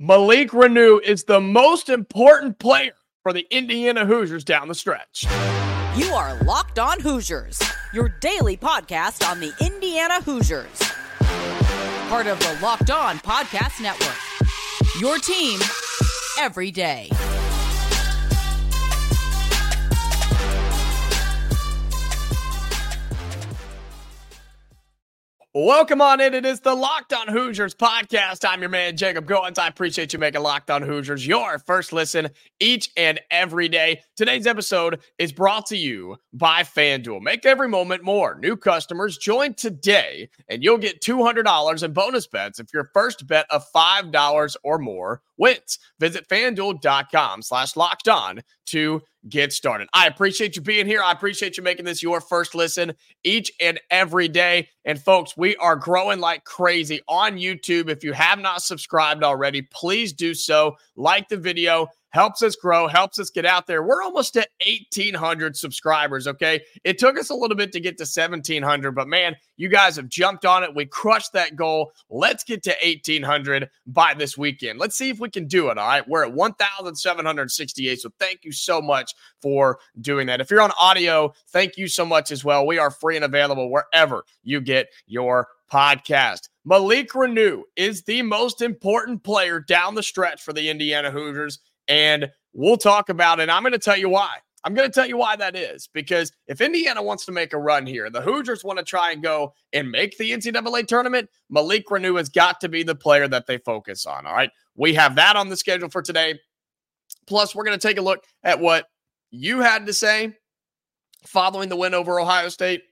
Malik Reneau is the most important player for the Indiana Hoosiers down the stretch. You are Locked On Hoosiers, your daily podcast on the Indiana Hoosiers. Part of the Locked On Podcast Network. Your team every day. Welcome on in. It is the Locked On Hoosiers podcast. I'm your man, Jacob Goins. I appreciate you making Locked On Hoosiers your first listen each and every day. Today's episode is brought to you by FanDuel. Make every moment more. New customers join today, and you'll get $200 in bonus bets if your first bet of $5 or more wins. Visit fanduel.com slash locked on to get started. I appreciate you being here. I appreciate you making this your first listen each and every day. And folks, we are growing like crazy on YouTube. If you have not subscribed already, please do so. Like the video, helps us grow, helps us get out there. We're almost at 1,800 subscribers. Okay. It took us a little bit to get to 1,700, but man, you guys have jumped on it. We crushed that goal. Let's get to 1,800 by this weekend. Let's see if we can do it. All right. We're at 1,768. So thank you so much for doing that. If you're on audio, thank you so much as well. We are free and available wherever you get your podcast. Malik Reneau is the most important player down the stretch for the Indiana Hoosiers. And we'll talk about it. And I'm going to tell you why. I'm going to tell you why that is because if Indiana wants to make a run here, the Hoosiers want to try and go and make the NCAA tournament. Malik Reneau has got to be the player that they focus on. All right. We have that on the schedule for today. Plus, we're going to take a look at what you had to say following the win over Ohio State.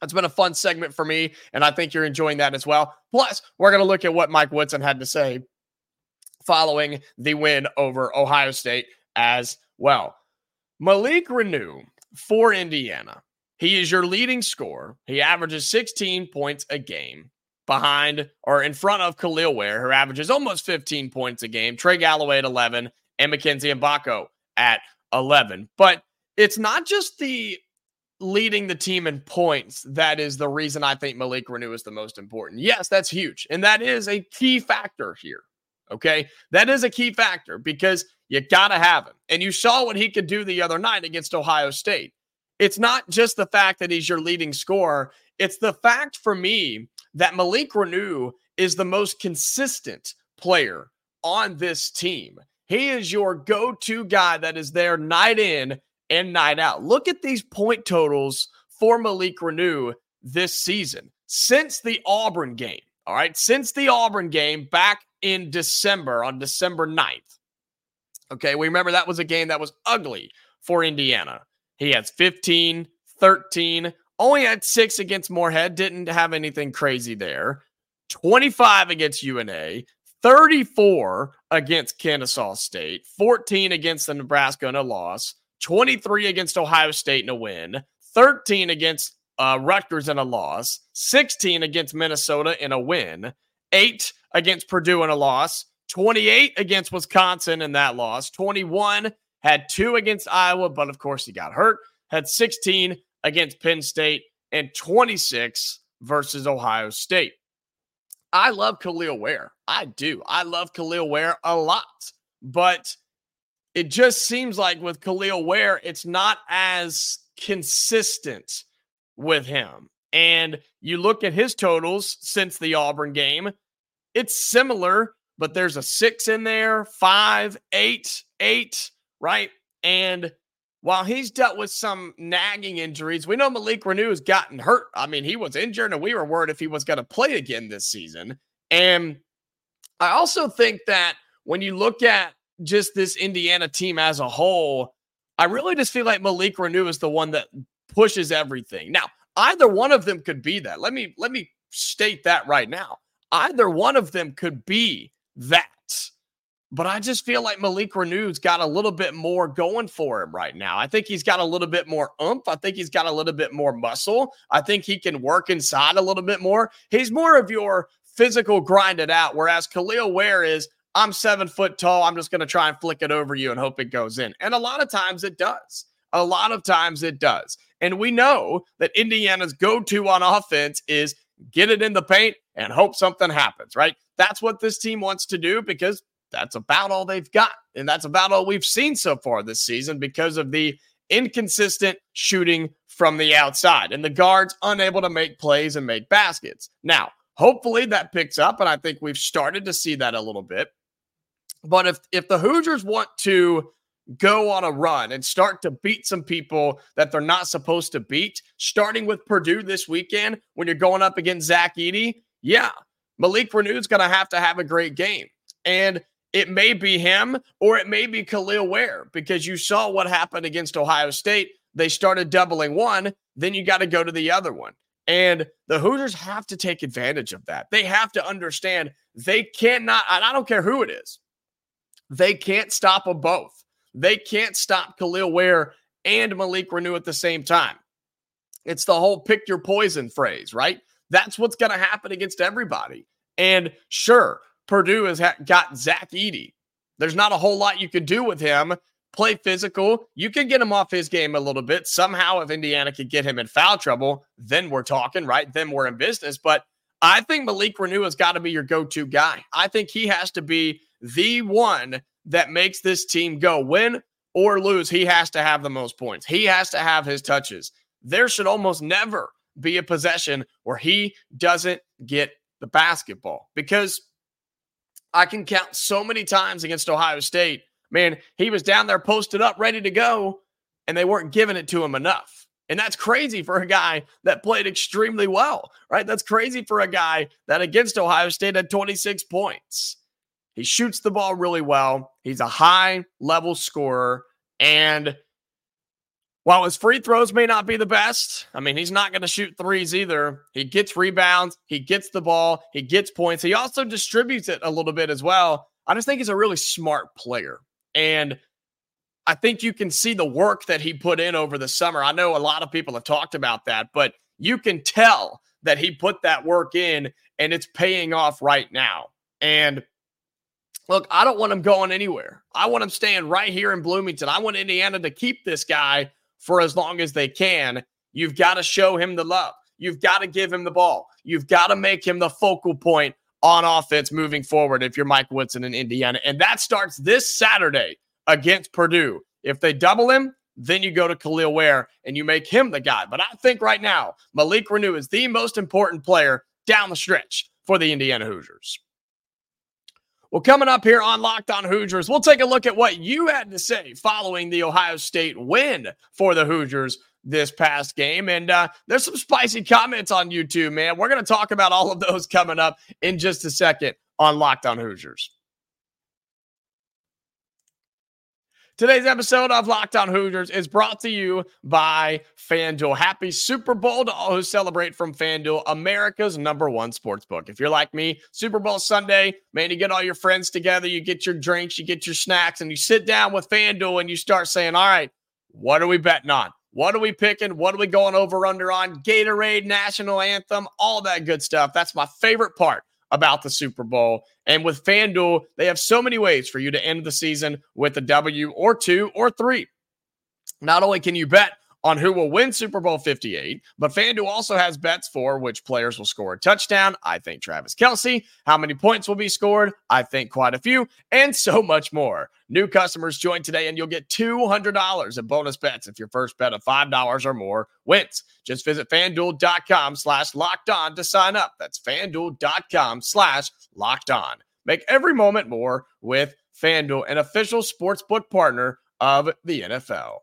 That's been a fun segment for me, and I think you're enjoying that as well. Plus, we're going to look at what Mike Woodson had to say following the win over Ohio State as well. Malik Reneau for Indiana. He is your leading scorer. He averages 16 points a game behind or in front of Kel'el Ware, who averages almost 15 points a game, Trey Galloway at 11, and Mackenzie Mgbako at 11. But it's not just the leading the team in points that is the reason I think Malik Reneau is the most important. Yes, that's huge. And that is a key factor here. Okay. That is a key factor because you got to have him. And you saw what he could do the other night against Ohio State. It's not just the fact that he's your leading scorer, it's the fact for me that Malik Reneau is the most consistent player on this team. He is your go to guy that is there night in and night out. Look at these point totals for Malik Reneau this season since the Auburn game. All right. Since the Auburn game back in December on December 9th. Okay, we remember that was a game that was ugly for Indiana. He has 15, 13, only had six against Morehead, didn't have anything crazy there. 25 against UNA, 34 against Kennesaw State, 14 against the Nebraska in a loss, 23 against Ohio State in a win, 13 against uh, Rutgers in a loss, 16 against Minnesota in a win, eight against Purdue in a loss, 28 against Wisconsin in that loss, 21 had two against Iowa, but of course he got hurt, had 16 against Penn State, and 26 versus Ohio State. I love Kel'el Ware. I do. I love Kel'el Ware a lot, but it just seems like with Kel'el Ware, it's not as consistent with him. And you look at his totals since the Auburn game, it's similar, but there's a six in there, five, eight, eight, right? And while he's dealt with some nagging injuries, we know Malik Reneau has gotten hurt. I mean, he was injured, and we were worried if he was going to play again this season. And I also think that when you look at just this Indiana team as a whole, I really just feel like Malik Reneau is the one that pushes everything. Now, either one of them could be that. Let me let me state that right now. Either one of them could be that. But I just feel like Malik Reneau's got a little bit more going for him right now. I think he's got a little bit more oomph. I think he's got a little bit more muscle. I think he can work inside a little bit more. He's more of your physical grinded out, whereas Kel'el Ware is, I'm seven foot tall. I'm just going to try and flick it over you and hope it goes in. And a lot of times it does. A lot of times it does. And we know that Indiana's go to on offense is get it in the paint and hope something happens, right? That's what this team wants to do because that's about all they've got. And that's about all we've seen so far this season because of the inconsistent shooting from the outside and the guards unable to make plays and make baskets. Now, hopefully that picks up. And I think we've started to see that a little bit. But if if the Hoosiers want to go on a run and start to beat some people that they're not supposed to beat, starting with Purdue this weekend when you're going up against Zach Edey, yeah, Malik Reneau's going to have to have a great game. And it may be him or it may be Kel'el Ware because you saw what happened against Ohio State. They started doubling one, then you got to go to the other one. And the Hoosiers have to take advantage of that. They have to understand they cannot, and I don't care who it is, they can't stop them both. They can't stop Kel'el Ware and Malik Reneau at the same time. It's the whole pick your poison phrase, right? That's what's going to happen against everybody. And sure, Purdue has ha- got Zach Edey. There's not a whole lot you could do with him. Play physical. You can get him off his game a little bit. Somehow, if Indiana could get him in foul trouble, then we're talking, right? Then we're in business. But I think Malik Reneau has got to be your go to guy. I think he has to be the one that makes this team go win or lose. He has to have the most points, he has to have his touches. There should almost never be a possession where he doesn't get the basketball because I can count so many times against Ohio State. Man, he was down there posted up, ready to go, and they weren't giving it to him enough. And that's crazy for a guy that played extremely well, right? That's crazy for a guy that against Ohio State had 26 points. He shoots the ball really well. He's a high level scorer. And while his free throws may not be the best, I mean, he's not going to shoot threes either. He gets rebounds, he gets the ball, he gets points. He also distributes it a little bit as well. I just think he's a really smart player. And I think you can see the work that he put in over the summer. I know a lot of people have talked about that, but you can tell that he put that work in and it's paying off right now. And look, I don't want him going anywhere. I want him staying right here in Bloomington. I want Indiana to keep this guy for as long as they can. You've got to show him the love. You've got to give him the ball. You've got to make him the focal point on offense moving forward if you're Mike Woodson in Indiana. And that starts this Saturday against Purdue. If they double him, then you go to Kel'el Ware and you make him the guy. But I think right now, Malik Reneau is the most important player down the stretch for the Indiana Hoosiers. Well, coming up here on Locked On Hoosiers, we'll take a look at what you had to say following the Ohio State win for the Hoosiers this past game. And uh, there's some spicy comments on YouTube, man. We're going to talk about all of those coming up in just a second on Locked On Hoosiers. Today's episode of Locked On Hoosiers is brought to you by FanDuel. Happy Super Bowl to all who celebrate from FanDuel, America's number one sports book. If you're like me, Super Bowl Sunday, man, you get all your friends together, you get your drinks, you get your snacks, and you sit down with FanDuel and you start saying, all right, what are we betting on? What are we picking? What are we going over under on? Gatorade, national anthem, all that good stuff. That's my favorite part about the Super Bowl. And with FanDuel, they have so many ways for you to end the season with a W or two or three. Not only can you bet on who will win Super Bowl 58. But FanDuel also has bets for which players will score a touchdown. I think Travis Kelce. How many points will be scored? I think quite a few, and so much more. New customers join today and you'll get $200 in bonus bets if your first bet of $5 or more wins. Just visit fanduel.com slash locked on to sign up. That's fanduel.com slash locked on. Make every moment more with FanDuel, an official sportsbook partner of the NFL.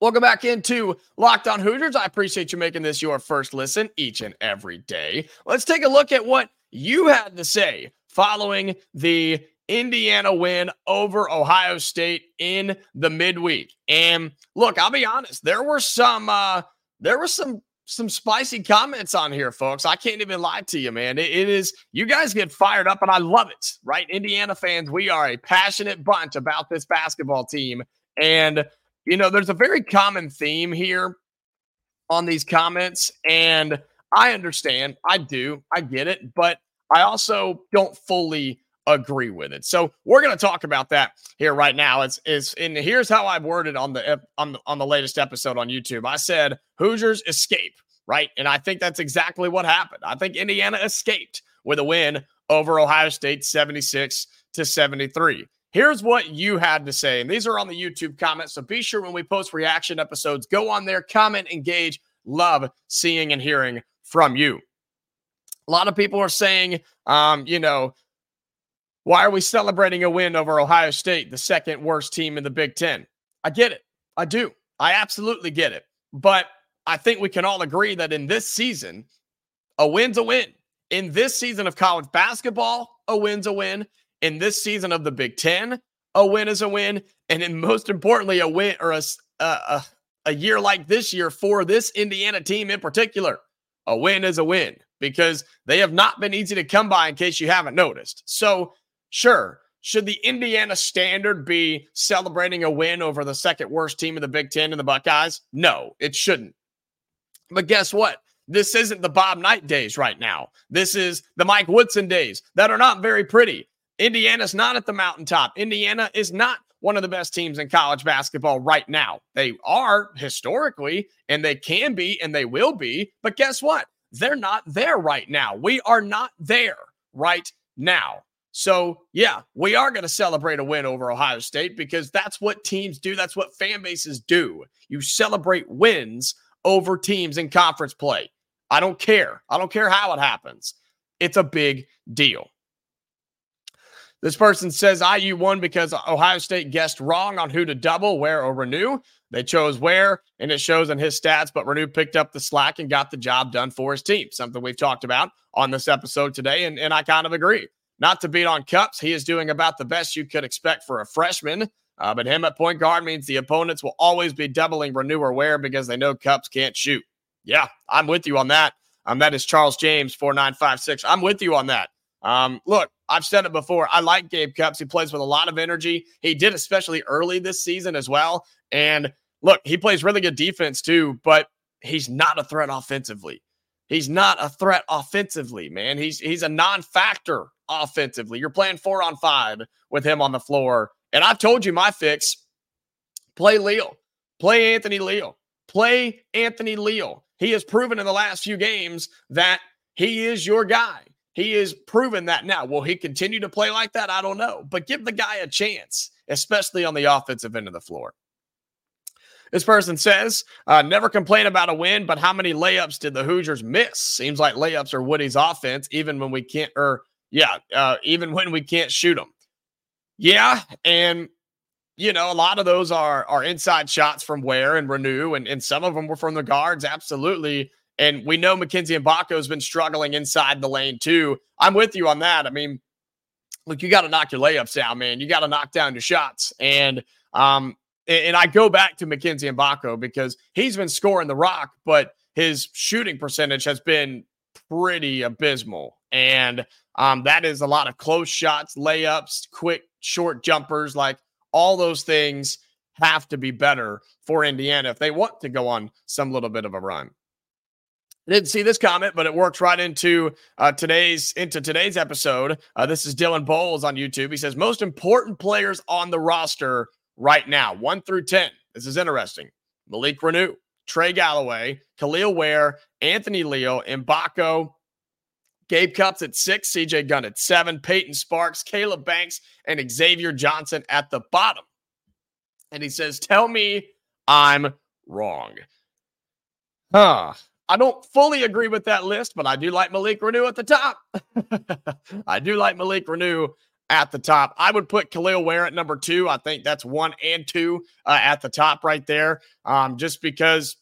Welcome back into Locked On Hoosiers. I appreciate you making this your first listen each and every day. Let's take a look at what you had to say following the Indiana win over Ohio State in the midweek. And look, I'll be honest, there were some uh there were some some spicy comments on here, folks. I can't even lie to you, man. it, it is you guys get fired up and I love it, right? Indiana fans, we are a passionate bunch about this basketball team. And you know, there's a very common theme here on these comments, and I understand. I do. I get it, but I also don't fully agree with it. So we're going to talk about that here right now. It's is and here's how I worded on the on the on the latest episode on YouTube. I said Hoosiers escape right? And I think that's exactly what happened. I think Indiana escaped with a win over Ohio State 76 to 73. Here's what you had to say. And these are on the YouTube comments. So be sure when we post reaction episodes, go on there, comment, engage. Love seeing and hearing from you. A lot of people are saying, um, you know, why are we celebrating a win over Ohio State, the second worst team in the Big Ten? I get it. I do. I absolutely get it. But I think we can all agree that in this season, a win's a win. In this season of college basketball, a win's a win. In this season of the Big Ten, a win is a win. And in most importantly, a win or a, a, a year like this year for this Indiana team in particular, a win is a win because they have not been easy to come by in case you haven't noticed. So, sure, should the Indiana standard be celebrating a win over the second worst team in the Big Ten and the Buckeyes? No, it shouldn't. But guess what? This isn't the Bob Knight days right now. This is the Mike Woodson days that are not very pretty. Indiana's not at the mountaintop. Indiana is not one of the best teams in college basketball right now. They are historically, and they can be, and they will be. But guess what? They're not there right now. We are not there right now. So, yeah, we are going to celebrate a win over Ohio State because that's what teams do. That's what fan bases do. You celebrate wins over teams in conference play. I don't care. I don't care how it happens. It's a big deal. This person says IU won because Ohio State guessed wrong on who to double, Ware, or Reneau. They chose Ware, and it shows in his stats, but Reneau picked up the slack and got the job done for his team, something we've talked about on this episode today, and, and I kind of agree. Not to beat on Cupps, he is doing about the best you could expect for a freshman, uh, but him at point guard means the opponents will always be doubling Reneau or Ware because they know Cupps can't shoot. Yeah, I'm with you on that. Um, that is Charles James, 4956. I'm with you on that. Um, look, I've said it before. I like Gabe Cupps. He plays with a lot of energy. He did, especially early this season as well. And look, he plays really good defense too, but he's not a threat offensively. He's not a threat offensively, man. He's he's a non-factor offensively. You're playing four on five with him on the floor. And I've told you my fix. Play Leal. Play Anthony Leal. Play Anthony Leal. He has proven in the last few games that he is your guy. He is proven that now. Will he continue to play like that? I don't know. But give the guy a chance, especially on the offensive end of the floor. This person says, uh, never complain about a win, but how many layups did the Hoosiers miss? Seems like layups are Woody's offense, even when we can't, or yeah, uh, even when we can't shoot them. Yeah, and you know, a lot of those are are inside shots from Ware and Reneau, and, and some of them were from the guards, absolutely. And we know Mackenzie Mgbako has been struggling inside the lane too. I'm with you on that. I mean, look, you got to knock your layups down, man. You got to knock down your shots. And um, and I go back to Mackenzie Mgbako because he's been scoring the rock, but his shooting percentage has been pretty abysmal. And um, that is a lot of close shots, layups, quick, short jumpers. Like all those things have to be better for Indiana if they want to go on some little bit of a run didn't see this comment, but it works right into uh, today's into today's episode. Uh, this is Dylan Bowles on YouTube. He says most important players on the roster right now, one through ten. This is interesting. Malik Reneau, Trey Galloway, Kel'el Ware, Anthony Leal, Mgbako, Gabe Cupps at six, CJ Gunn at seven, Peyton Sparks, Caleb Banks, and Xavier Johnson at the bottom. And he says, Tell me I'm wrong. Huh. I don't fully agree with that list, but I do like Malik Reneau at the top. I do like Malik Reneau at the top. I would put Kel'el Ware at number two. I think that's one and two uh, at the top right there, um, just because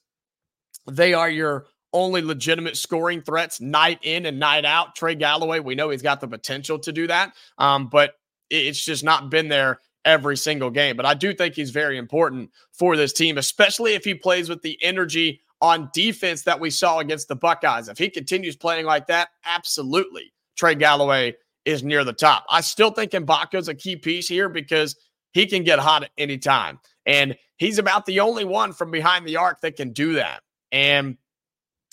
they are your only legitimate scoring threats night in and night out. Trey Galloway, we know he's got the potential to do that, um, but it's just not been there every single game. But I do think he's very important for this team, especially if he plays with the energy on defense that we saw against the Buckeyes. If he continues playing like that, absolutely. Trey Galloway is near the top. I still think Mgbako's a key piece here because he can get hot at any time. And he's about the only one from behind the arc that can do that. And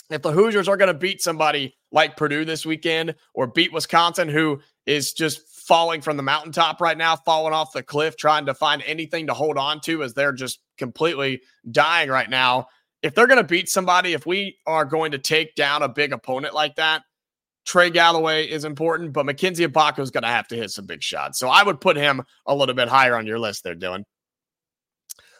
if the Hoosiers are going to beat somebody like Purdue this weekend or beat Wisconsin, who is just falling from the mountaintop right now, falling off the cliff, trying to find anything to hold on to as they're just completely dying right now, if they're going to beat somebody, if we are going to take down a big opponent like that, Trey Galloway is important, but Mackenzie Mgbako is going to have to hit some big shots. So I would put him a little bit higher on your list there, Dylan.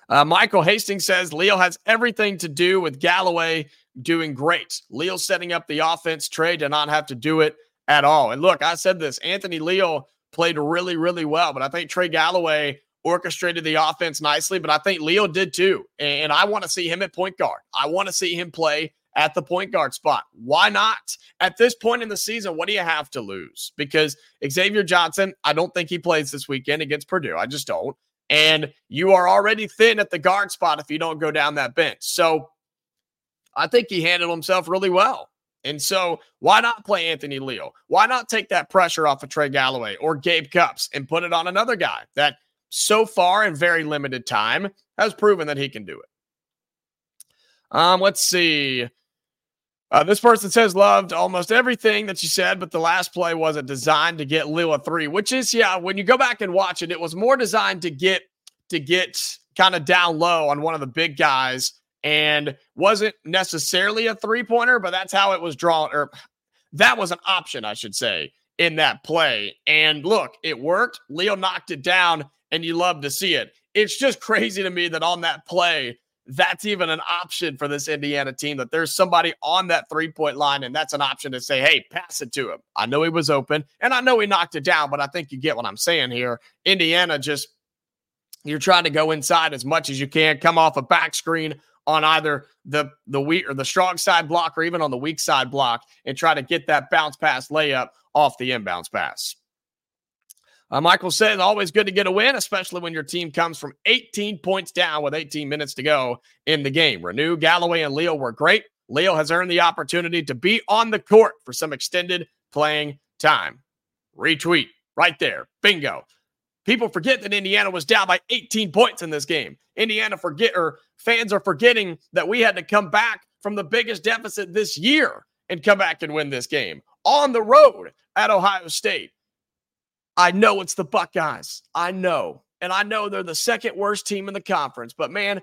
Uh, Michael Hastings says Leal has everything to do with Galloway doing great. Leal setting up the offense. Trey did not have to do it at all. And look, I said this Anthony Leal played really, really well, but I think Trey Galloway orchestrated the offense nicely, but I think Leal did too. And I want to see him at point guard. I want to see him play at the point guard spot. Why not? At this point in the season, what do you have to lose? Because Xavier Johnson, I don't think he plays this weekend against Purdue. I just don't. And you are already thin at the guard spot if you don't go down that bench. So I think he handled himself really well. And so, why not play Anthony Leal? Why not take that pressure off of Trey Galloway or Gabe Cupps and put it on another guy that so far in very limited time has proven that he can do it? Um, let's see. Uh, this person says loved almost everything that you said, but the last play wasn't designed to get Leal a three, which is yeah. When you go back and watch it, it was more designed to get to get kind of down low on one of the big guys, and wasn't necessarily a three pointer, but that's how it was drawn, or that was an option, I should say, in that play. And look, it worked. Leal knocked it down, and you love to see it. It's just crazy to me that on that play that's even an option for this Indiana team that there's somebody on that three point line, and that's an option to say, hey, pass it to him. I know he was open and I know he knocked it down, but I think you get what I'm saying here. Indiana just, you're trying to go inside as much as you can, come off a back screen on either the the weak or the strong side block or even on the weak side block and try to get that bounce pass layup off the inbounds pass. Uh, Michael says, always good to get a win, especially when your team comes from 18 points down with 18 minutes to go in the game. Reneau, Galloway, and Leal were great. Leal has earned the opportunity to be on the court for some extended playing time. Retweet right there. Bingo. People forget that Indiana was down by 18 points in this game. Indiana forget or fans are forgetting that we had to come back from the biggest deficit this year and come back and win this game on the road at Ohio State. I know it's the Buckeyes. I know. And I know they're the second worst team in the conference. But man,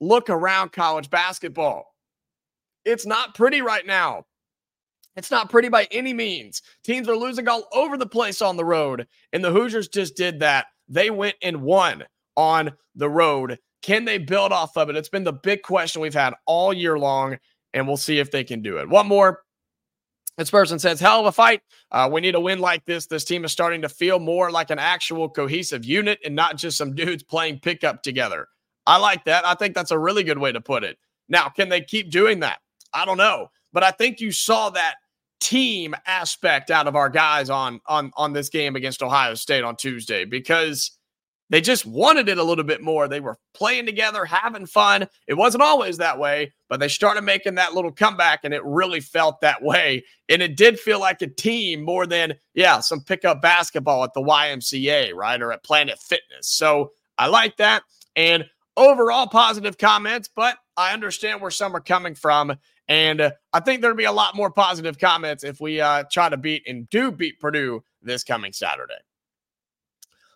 look around college basketball. It's not pretty right now. It's not pretty by any means. Teams are losing all over the place on the road. And the Hoosiers just did that. They went and won on the road. Can they build off of it? It's been the big question we've had all year long, and we'll see if they can do it. One more this person says, hell of a fight. Uh, we need a win like this. This team is starting to feel more like an actual cohesive unit and not just some dudes playing pickup together. I like that. I think that's a really good way to put it. Now, can they keep doing that? I don't know. But I think you saw that team aspect out of our guys on on on this game against Ohio State on Tuesday because they just wanted it a little bit more. They were playing together, having fun. It wasn't always that way, but they started making that little comeback and it really felt that way. And it did feel like a team more than, yeah, some pickup basketball at the YMCA, right? Or at Planet Fitness. So I like that. And overall positive comments, but I understand where some are coming from. And uh, I think there'll be a lot more positive comments if we uh, try to beat and do beat Purdue this coming Saturday.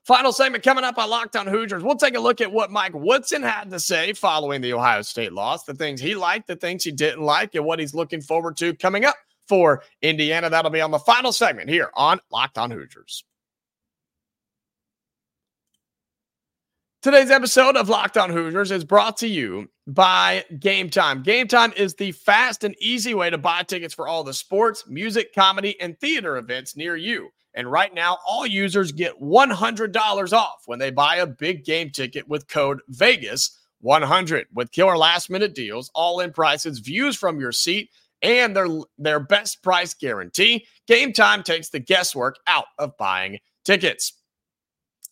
Final segment coming up on Locked On Hoosiers. We'll take a look at what Mike Woodson had to say following the Ohio State loss, the things he liked, the things he didn't like, and what he's looking forward to coming up for Indiana. That'll be on the final segment here on Locked On Hoosiers. Today's episode of Locked On Hoosiers is brought to you by Gametime. Game Time is the fast and easy way to buy tickets for all the sports, music, comedy, and theater events near you. And right now, all users get $100 off when they buy a big game ticket with code VEGAS100 with killer last minute deals, all in prices, views from your seat, and their, their best price guarantee. Game time takes the guesswork out of buying tickets.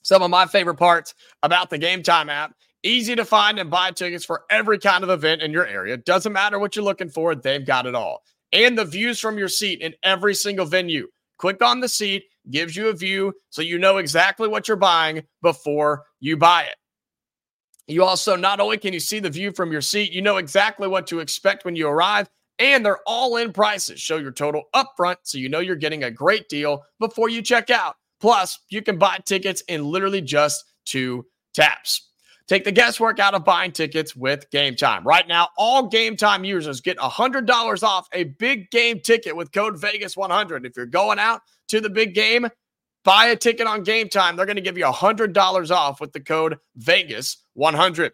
Some of my favorite parts about the Gametime app easy to find and buy tickets for every kind of event in your area. Doesn't matter what you're looking for, they've got it all. And the views from your seat in every single venue. Click on the seat, gives you a view so you know exactly what you're buying before you buy it. You also not only can you see the view from your seat, you know exactly what to expect when you arrive, and they're all in prices. Show your total upfront so you know you're getting a great deal before you check out. Plus, you can buy tickets in literally just two taps. Take the guesswork out of buying tickets with Gametime. Right now, all Gametime users get $100 off a big game ticket with code Vegas100. If you're going out to the big game, buy a ticket on Gametime. They're going to give you $100 off with the code Vegas100.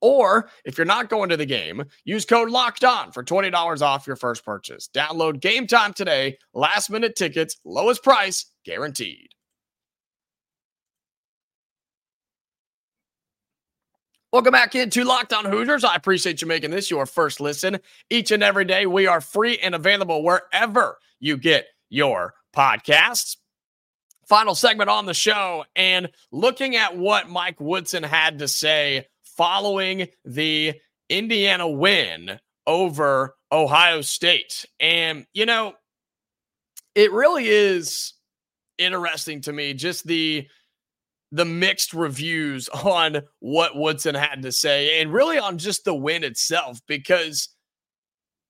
Or if you're not going to the game, use code locked on for $20 off your first purchase. Download game time today. Last minute tickets, lowest price guaranteed. Welcome back into Locked On Hoosiers. I appreciate you making this your first listen each and every day. We are free and available wherever you get your podcasts. Final segment on the show and looking at what Mike Woodson had to say following the Indiana win over Ohio State. And, you know, it really is interesting to me just the the mixed reviews on what Woodson had to say and really on just the win itself because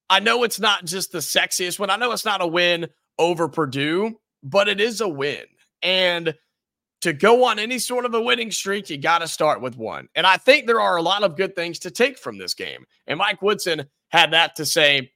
I know it's not just the sexiest win. I know it's not a win over Purdue, but it is a win. And to go on any sort of a winning streak, you got to start with one. And I think there are a lot of good things to take from this game. And Mike Woodson had that to say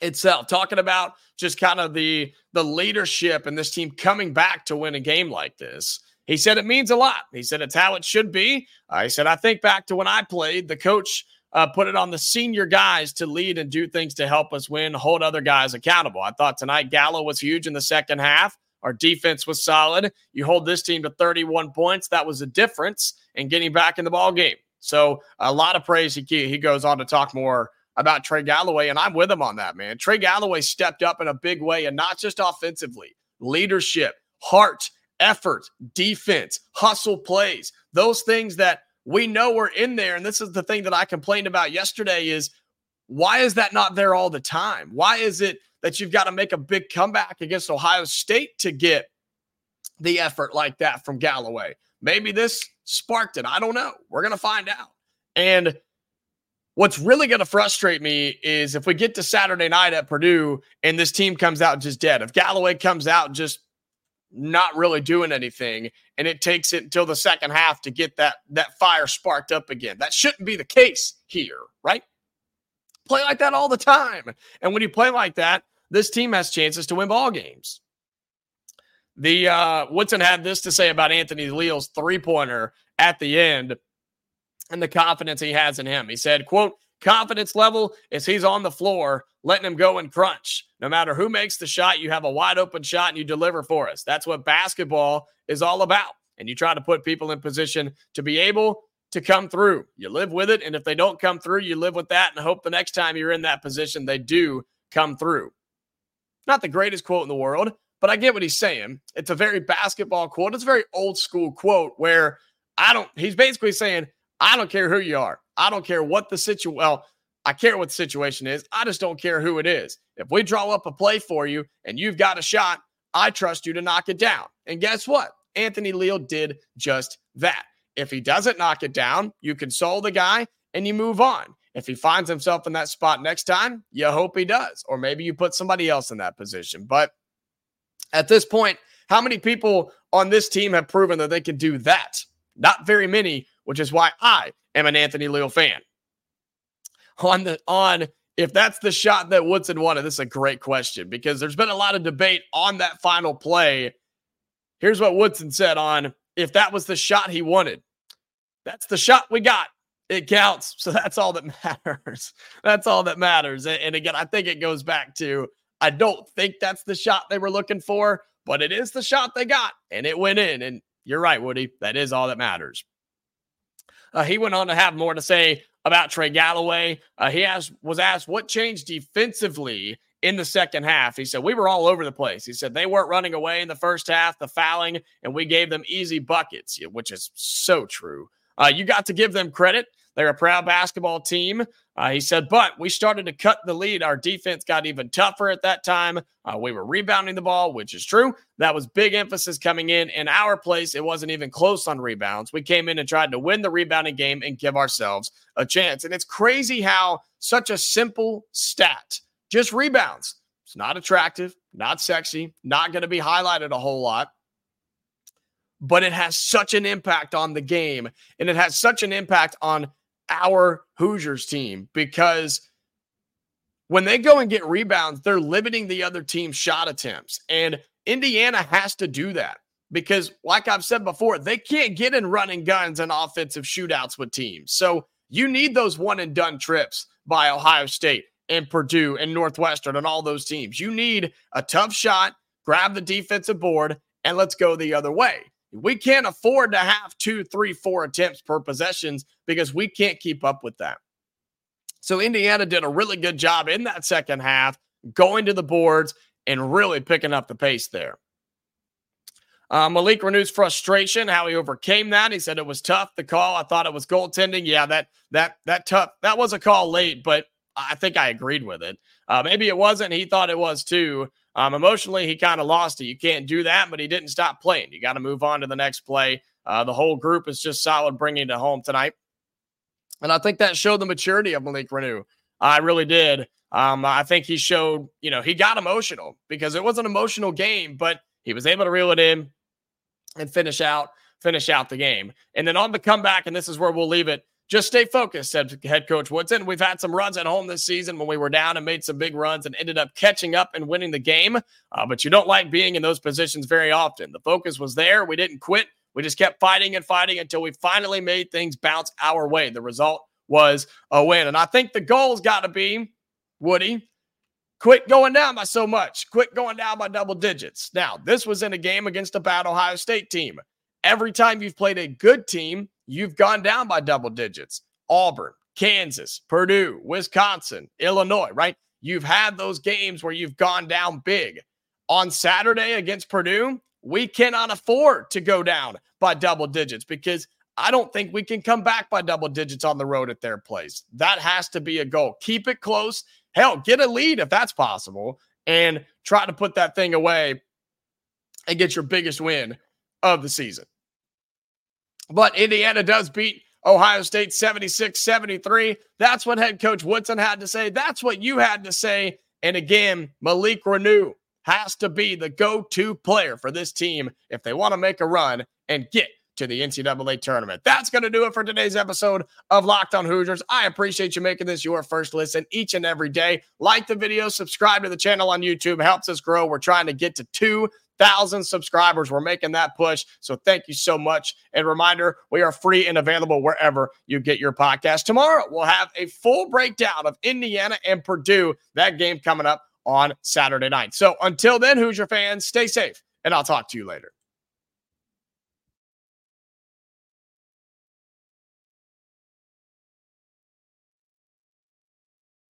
itself, talking about just kind of the the leadership and this team coming back to win a game like this. He said it means a lot. He said it's how it should be. I said I think back to when I played, the coach uh, put it on the senior guys to lead and do things to help us win, hold other guys accountable. I thought tonight Gallo was huge in the second half. Our defense was solid. You hold this team to 31 points. That was a difference in getting back in the ball game. So a lot of praise. He he goes on to talk more about Trey Galloway, and I'm with him on that, man. Trey Galloway stepped up in a big way, and not just offensively, leadership, heart, effort, defense, hustle plays, those things that we know are in there. And this is the thing that I complained about yesterday is why is that not there all the time? Why is it that you've got to make a big comeback against Ohio State to get the effort like that from Galloway. Maybe this sparked it. I don't know. We're going to find out. And what's really going to frustrate me is if we get to Saturday night at Purdue and this team comes out just dead. If Galloway comes out just not really doing anything and it takes it until the second half to get that that fire sparked up again. That shouldn't be the case here, right? Play like that all the time. And when you play like that, this team has chances to win ball games. The uh, Woodson had this to say about Anthony Leal's three pointer at the end and the confidence he has in him. He said, "quote Confidence level is he's on the floor, letting him go and crunch. No matter who makes the shot, you have a wide open shot and you deliver for us. That's what basketball is all about. And you try to put people in position to be able to come through. You live with it. And if they don't come through, you live with that and hope the next time you're in that position, they do come through. Not the greatest quote in the world, but I get what he's saying. It's a very basketball quote. It's a very old school quote where I don't, he's basically saying, I don't care who you are. I don't care what the situation, well, I care what the situation is. I just don't care who it is. If we draw up a play for you and you've got a shot, I trust you to knock it down. And guess what? Anthony Leal did just that. If he doesn't knock it down, you console the guy and you move on. If he finds himself in that spot next time, you hope he does. Or maybe you put somebody else in that position. But at this point, how many people on this team have proven that they can do that? Not very many, which is why I am an Anthony Leal fan. On the on if that's the shot that Woodson wanted, this is a great question because there's been a lot of debate on that final play. Here's what Woodson said on if that was the shot he wanted. That's the shot we got it counts. So that's all that matters. That's all that matters. And again, I think it goes back to I don't think that's the shot they were looking for, but it is the shot they got and it went in. And you're right, Woody. That is all that matters. Uh, he went on to have more to say about Trey Galloway. Uh, he asked, was asked what changed defensively in the second half. He said, We were all over the place. He said, They weren't running away in the first half, the fouling, and we gave them easy buckets, which is so true. Uh, you got to give them credit. They're a proud basketball team. Uh, he said, but we started to cut the lead. Our defense got even tougher at that time. Uh, we were rebounding the ball, which is true. That was big emphasis coming in. In our place, it wasn't even close on rebounds. We came in and tried to win the rebounding game and give ourselves a chance. And it's crazy how such a simple stat, just rebounds, it's not attractive, not sexy, not going to be highlighted a whole lot. but it has such an impact on the game and it has such an impact on our Hoosiers team because when they go and get rebounds, they're limiting the other team's shot attempts. And Indiana has to do that because, like I've said before, they can't get in running guns and offensive shootouts with teams. So you need those one and done trips by Ohio State and Purdue and Northwestern and all those teams. You need a tough shot, grab the defensive board, and let's go the other way. We can't afford to have two, three, four attempts per possessions because we can't keep up with that. So Indiana did a really good job in that second half, going to the boards and really picking up the pace there. Uh, Malik Reneau's frustration, how he overcame that. He said it was tough. The call, I thought it was goaltending. Yeah, that that that tough. That was a call late, but I think I agreed with it. Uh, maybe it wasn't. He thought it was too. Um, emotionally, he kind of lost it. You can't do that, but he didn't stop playing. You got to move on to the next play. Uh, the whole group is just solid bringing it home tonight. And I think that showed the maturity of Malik Reneau. I really did. Um, I think he showed, you know, he got emotional because it was an emotional game, but he was able to reel it in and finish out, finish out the game. And then on the comeback, and this is where we'll leave it. Just stay focused, said head coach Woodson. We've had some runs at home this season when we were down and made some big runs and ended up catching up and winning the game. Uh, but you don't like being in those positions very often. The focus was there. We didn't quit. We just kept fighting and fighting until we finally made things bounce our way. The result was a win. And I think the goal's got to be, Woody, quit going down by so much, quit going down by double digits. Now, this was in a game against a bad Ohio State team. Every time you've played a good team, you've gone down by double digits. Auburn, Kansas, Purdue, Wisconsin, Illinois, right? You've had those games where you've gone down big. On Saturday against Purdue, we cannot afford to go down by double digits because I don't think we can come back by double digits on the road at their place. That has to be a goal. Keep it close. Hell, get a lead if that's possible and try to put that thing away and get your biggest win of the season. But Indiana does beat Ohio State 76 73. That's what head coach Woodson had to say. That's what you had to say. And again, Malik Reneau has to be the go to player for this team if they want to make a run and get to the NCAA tournament. That's going to do it for today's episode of Locked on Hoosiers. I appreciate you making this your first listen each and every day. Like the video, subscribe to the channel on YouTube, helps us grow. We're trying to get to two thousand subscribers. We're making that push. So thank you so much. And reminder, we are free and available wherever you get your podcast. Tomorrow, we'll have a full breakdown of Indiana and Purdue, that game coming up on Saturday night. So until then, Hoosier fans, stay safe, and I'll talk to you later.